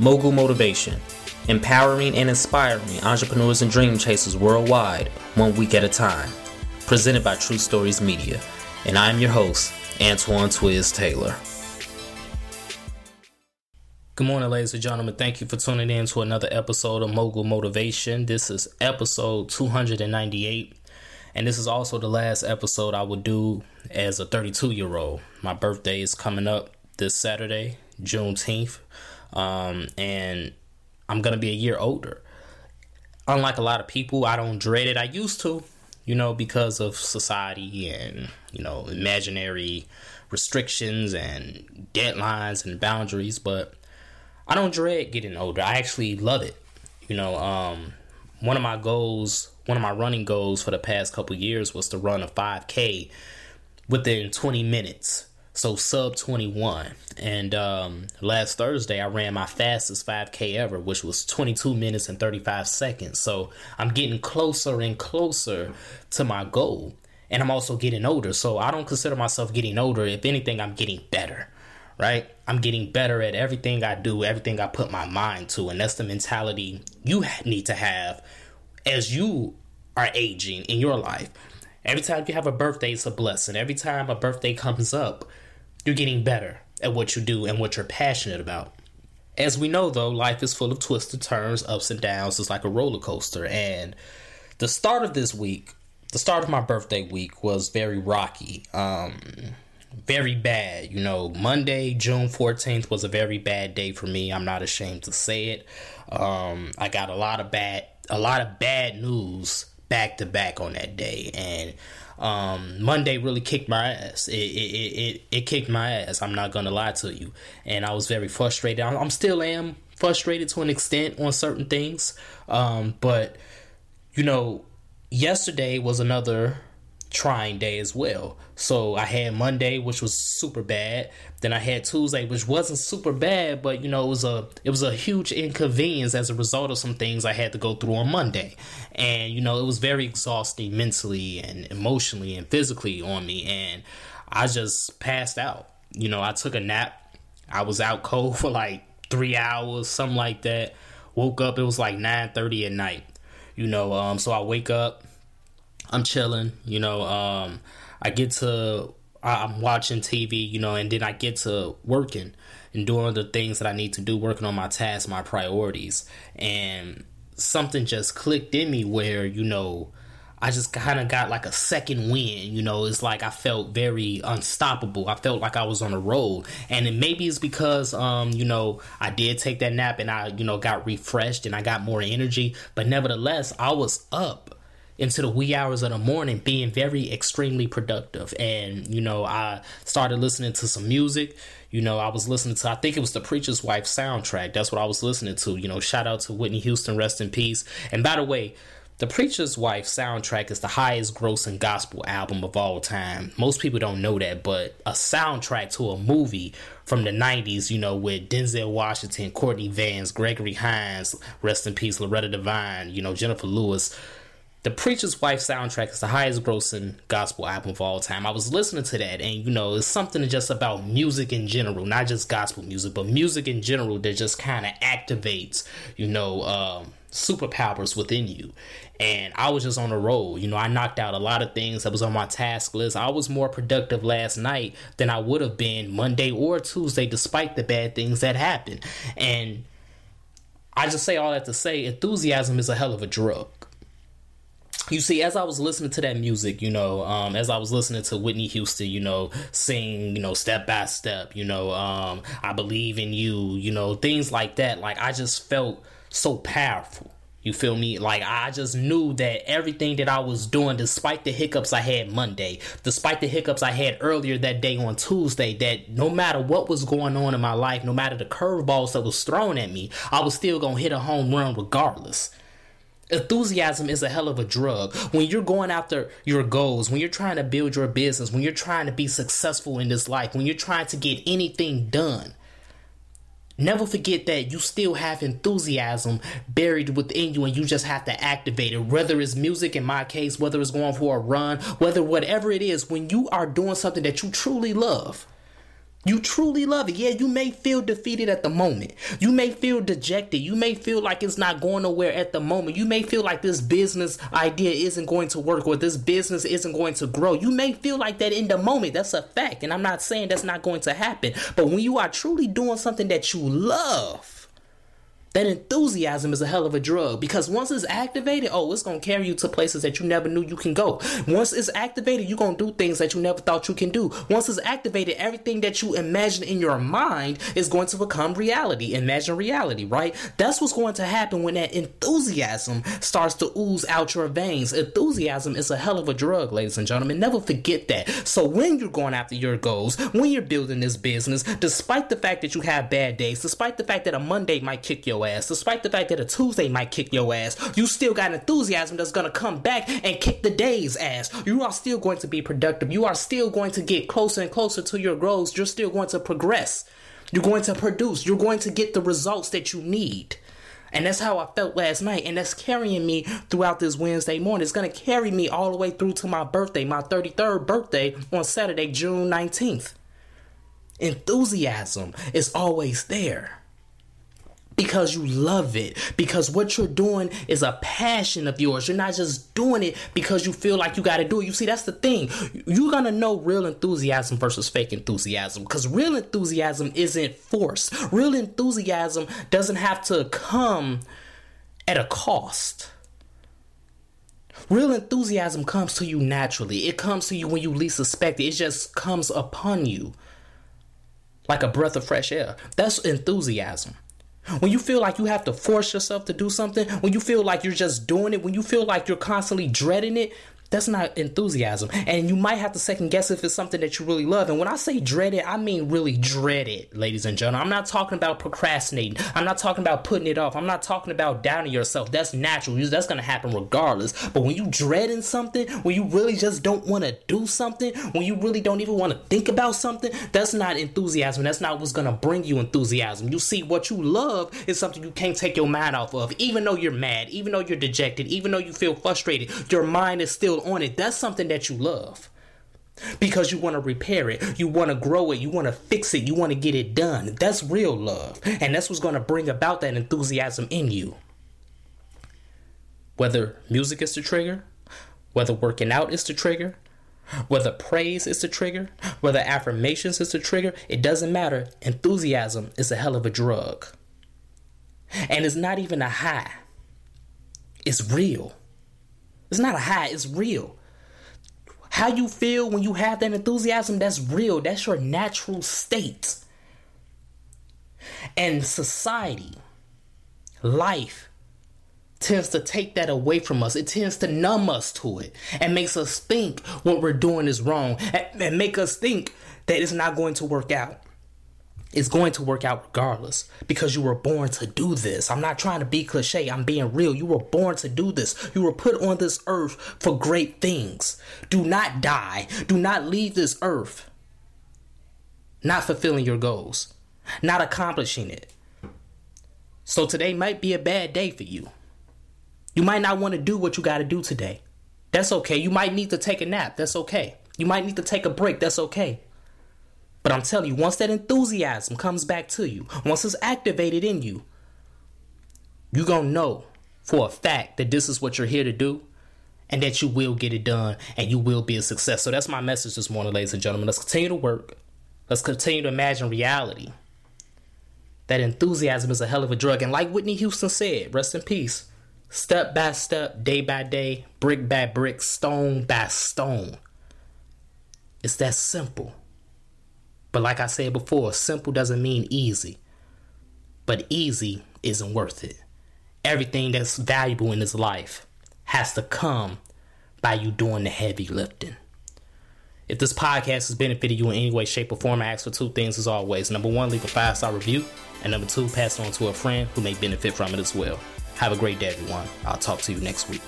Mogul Motivation, empowering and inspiring entrepreneurs and dream chasers worldwide, one week at a time. Presented by True Stories Media. And I am your host, Antoine Twiz Taylor. Good morning, ladies and gentlemen. Thank you for tuning in to another episode of Mogul Motivation. This is episode 298, and this is also the last episode I will do as a 32 year old. My birthday is coming up this Saturday, Juneteenth um, and I'm gonna be a year older. Unlike a lot of people, I don't dread it. I used to, you know, because of society and you know imaginary restrictions and deadlines and boundaries. But I don't dread getting older. I actually love it. You know, um, one of my goals, one of my running goals for the past couple years was to run a 5K within 20 minutes so sub 21 and um, last thursday i ran my fastest 5k ever which was 22 minutes and 35 seconds. So i'm getting closer and closer to my goal. And i'm also getting older. So i don't consider myself getting older. If anything i'm getting better right? I'm getting better at everything i do everything i put my mind to. And that's the mentality you need to have as you are aging in your life Every time you have a birthday, it's a blessing. Every time a birthday comes up, you're getting better at what you do and what you're passionate about. As we know, though, life is full of twists and turns, ups and downs. It's like a roller coaster. And the start of this week, the start of my birthday week, was very rocky. Um, very bad. You know, Monday, June 14th was a very bad day for me. I'm not ashamed to say it. Um, I got a lot of bad, a lot of bad news back to back on that day, and um, Monday really kicked my ass. It, it, it, it kicked my ass. I'm not gonna lie to you, and I was very frustrated. I'm, I'm still am frustrated to an extent on certain things, um, but you know, yesterday was another trying day as well. So I had Monday, which was super bad. Then I had Tuesday, which wasn't super bad, but you know, it was a it was a huge inconvenience as a result of some things I had to go through on Monday. And you know, it was very exhausting mentally and emotionally and physically on me and I just passed out. You know, I took a nap. I was out cold for like 3 hours, something like that. Woke up, it was like 9:30 at night. You know, um so I wake up I'm chilling, you know. Um, I get to I'm watching TV, you know, and then I get to working and doing the things that I need to do, working on my tasks, my priorities, and something just clicked in me where you know. I just kind of got like a second wind, you know. It's like I felt very unstoppable. I felt like I was on a roll, and it maybe it's because, um, you know, I did take that nap and I, you know, got refreshed and I got more energy. But nevertheless, I was up into the wee hours of the morning being very extremely productive. And you know i started listening to some music. You know i was listening to i think it was the preacher's wife soundtrack. That's what i was listening to. You know shout out to whitney houston rest in peace. And by the way the Preacher's Wife soundtrack is the highest grossing gospel album of all time. Most people don't know that, but a soundtrack to a movie from the 90s, you know, with Denzel Washington, Courtney Vance, Gregory Hines, rest in peace, Loretta Devine, you know, Jennifer Lewis, the Preacher's Wife soundtrack is the highest grossing gospel album of all time. I was listening to that, and you know, it's something just about music in general, not just gospel music, but music in general that just kind of activates, you know, um, superpowers within you. And I was just on a roll. You know, I knocked out a lot of things that was on my task list. I was more productive last night than I would have been Monday or Tuesday, despite the bad things that happened. And I just say all that to say enthusiasm is a hell of a drug you see, as I was listening to that music, you know, um, as I was listening to Whitney Houston, you know, sing, you know, step by step, you know, um, I believe in you, you know, things like that. Like I just felt so powerful. You feel me? Like I just knew that everything that I was doing, despite the hiccups I had Monday, despite the hiccups I had earlier that day on Tuesday, that no matter what was going on in my life, no matter the curveballs that was thrown at me, I was still gonna hit a home run regardless. Enthusiasm is a hell of a drug. When you're going after your goals, when you're trying to build your business, when you're trying to be successful in this life, when you're trying to get anything done, never forget that you still have enthusiasm buried within you and you just have to activate it. Whether it's music, in my case, whether it's going for a run, whether whatever it is, when you are doing something that you truly love, You truly love it. Yeah, you may feel defeated at the moment. You may feel dejected. You may feel like it's not going nowhere at the moment. You may feel like this business idea isn't going to work or this business isn't going to grow. You may feel like that in the moment. That's a fact. And I'm not saying that's not going to happen. But when you are truly doing something that you love, that enthusiasm is a hell of a drug because once it's activated, oh, it's gonna carry you to places that you never knew you can go. Once it's activated, you're gonna do things that you never thought you can do. Once it's activated, everything that you imagine in your mind is going to become reality. Imagine reality, right? That's what's going to happen when that enthusiasm starts to ooze out your veins. Enthusiasm is a hell of a drug, ladies and gentlemen. Never forget that. So when you're going after your goals, when you're building this business, despite the fact that you have bad days, despite the fact that a Monday might kick your ass, despite the fact that a Tuesday might kick your ass. You still got enthusiasm that's gonna come back and kick the day's ass. You are still going to be productive. You are still going to get closer and closer to your goals. You're still going to progress. You're going to produce. You're going to get the results that you need. And that's how I felt last night. And that's carrying me throughout this Wednesday morning. It's going to carry me all the way through to my birthday, my 33rd birthday on Saturday, June 19th. Enthusiasm is always there because you love it because what you're doing is a passion of yours you're not just doing it because you feel like you got to do it you see that's the thing you're gonna know real enthusiasm versus fake enthusiasm because real enthusiasm isn't forced real enthusiasm doesn't have to come at a cost Real enthusiasm comes to you naturally. It comes to you when you least suspect it. It just comes upon you like a breath of fresh air. That's enthusiasm. When you feel like you have to force yourself to do something, when you feel like you're just doing it, when you feel like you're constantly dreading it, that's not enthusiasm. And you might have to second guess if it's something that you really love. And when I say dread it, I mean really dread it, ladies and gentlemen. I'm not talking about procrastinating. I'm not talking about putting it off. I'm not talking about doubting yourself. That's natural. That's going to happen regardless. But when you dreading something, when you really just don't want to do something, when you really don't even want to think about something, that's not enthusiasm. That's not what's going to bring you enthusiasm. You see, what you love is something you can't take your mind off of. Even though you're mad, even though you're dejected, even though you feel frustrated, your mind is still on it, that's something that you love. Because you want to repair it, you want to grow it, you want to fix it, you want to get it done. That's real love. And that's what's going to bring about that enthusiasm in you. Whether music is the trigger, whether working out is the trigger, whether praise is the trigger, whether affirmations is the trigger, it doesn't matter. Enthusiasm is a hell of a drug. And it's not even a high, it's real. It's not a high, it's real. How you feel when you have that enthusiasm, that's real. That's your natural state. And society, life, tends to take that away from us. It tends to numb us to it and makes us think what we're doing is wrong and make us think that it's not going to work out is going to work out regardless because you were born to do this. I'm not trying to be cliche, I'm being real. You were born to do this. You were put on this earth for great things. Do not die. Do not leave this earth not fulfilling your goals, not accomplishing it. So today might be a bad day for you. You might not want to do what you got to do today. That's okay. You might need to take a nap. That's okay. You might need to take a break. That's okay. But I'm telling you, once that enthusiasm comes back to you, once it's activated in you, you're going to know for a fact that this is what you're here to do and that you will get it done and you will be a success. So that's my message this morning, ladies and gentlemen. Let's continue to work. Let's continue to imagine reality. That enthusiasm is a hell of a drug. And like Whitney Houston said, rest in peace, step by step, day by day, brick by brick, stone by stone. It's that simple. But like I said before, simple doesn't mean easy. But easy isn't worth it. Everything that's valuable in this life has to come by you doing the heavy lifting. If this podcast has benefited you in any way, shape, or form, I ask for two things as always. Number one, leave a five star review. And number two, pass it on to a friend who may benefit from it as well. Have a great day, everyone. I'll talk to you next week.